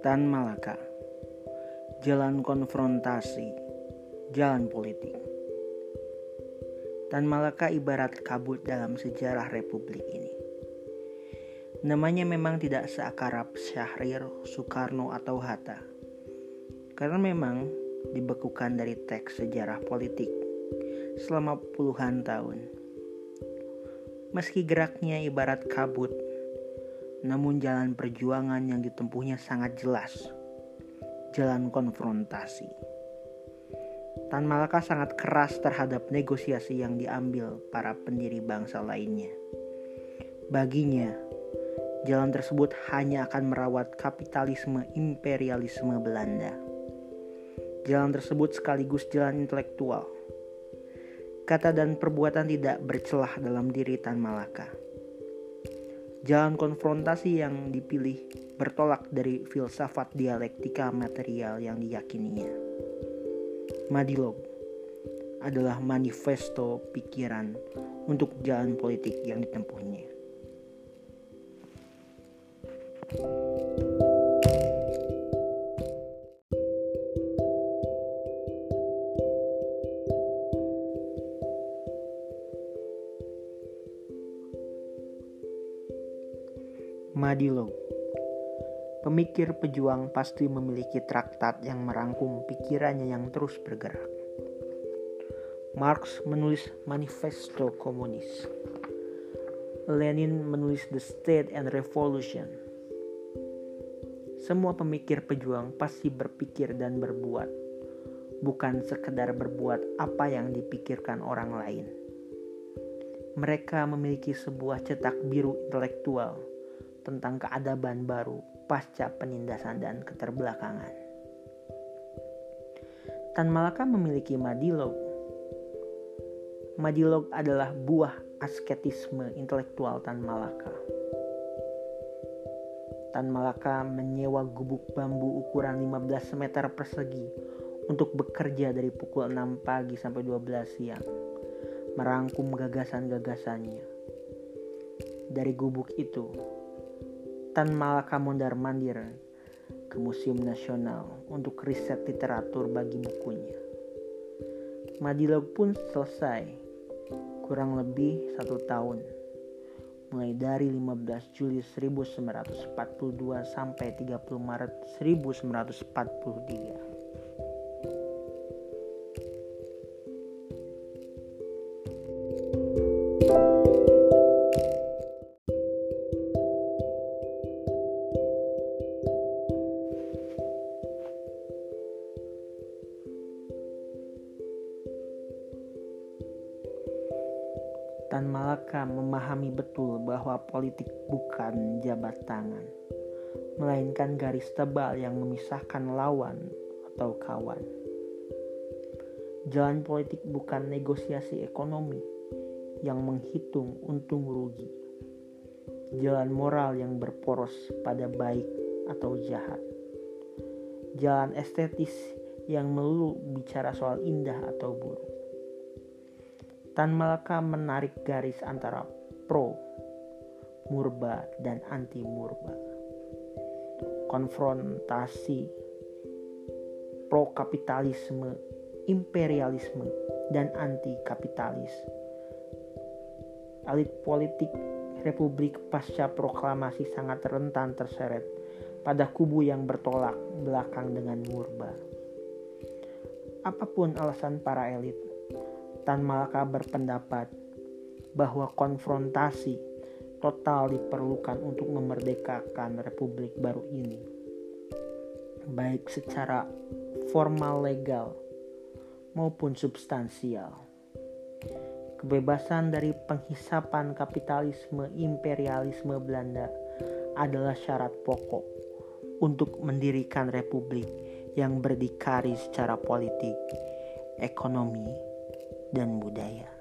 Tan Malaka. Jalan konfrontasi Jalan politik. Tan Malaka ibarat kabut dalam sejarah republik ini. Namanya memang tidak seakarab Syahrir, Soekarno, atau Hatta. Karena memang dibekukan dari teks sejarah politik selama puluhan tahun. Meski geraknya ibarat kabut namun jalan perjuangan yang ditempuhnya sangat jelas. Jalan konfrontasi. Tan Malaka sangat keras terhadap negosiasi yang diambil para pendiri bangsa lainnya. Baginya, jalan tersebut hanya akan merawat kapitalisme imperialisme Belanda. Jalan tersebut sekaligus jalan intelektual. Kata dan perbuatan tidak bercelah dalam diri Tan Malaka Jalan konfrontasi yang dipilih bertolak dari filsafat dialektika material yang diyakininya. Madilog adalah manifesto pikiran untuk jalan politik yang ditempuhnya. Madilog Pemikir pejuang pasti memiliki traktat yang merangkum pikirannya yang terus bergerak. Marx menulis Manifesto Komunis. Lenin menulis The State and Revolution. Semua pemikir pejuang pasti berpikir dan berbuat, bukan sekedar berbuat apa yang dipikirkan orang lain. Mereka memiliki sebuah cetak biru intelektual tentang keadaban baru pasca penindasan dan keterbelakangan. Tan Malaka memiliki madilog. Madilog adalah buah asketisme intelektual Tan Malaka. Tan Malaka menyewa gubuk bambu ukuran 15 meter persegi untuk bekerja dari pukul 6 pagi sampai 12 siang, merangkum gagasan-gagasannya. Dari gubuk itu, Tan Malaka mondar mandir ke Museum Nasional untuk riset literatur bagi bukunya. Madilog pun selesai kurang lebih satu tahun mulai dari 15 Juli 1942 sampai 30 Maret 1943. Tan Malaka memahami betul bahwa politik bukan jabat tangan, melainkan garis tebal yang memisahkan lawan atau kawan. Jalan politik bukan negosiasi ekonomi yang menghitung untung rugi. Jalan moral yang berporos pada baik atau jahat. Jalan estetis yang melulu bicara soal indah atau buruk Tan Malaka menarik garis antara pro, murba, dan anti murba. Konfrontasi pro kapitalisme, imperialisme, dan anti kapitalis. Elit politik Republik pasca proklamasi sangat rentan terseret pada kubu yang bertolak belakang dengan murba. Apa pun alasan para elit, Tan Malaka berpendapat bahwa konfrontasi total diperlukan untuk memerdekakan republik baru ini, baik secara formal legal maupun substansial. Kebebasan dari penghisapan kapitalisme imperialisme Belanda adalah syarat pokok untuk mendirikan republik yang berdikari secara politik, ekonomi, dan budaya.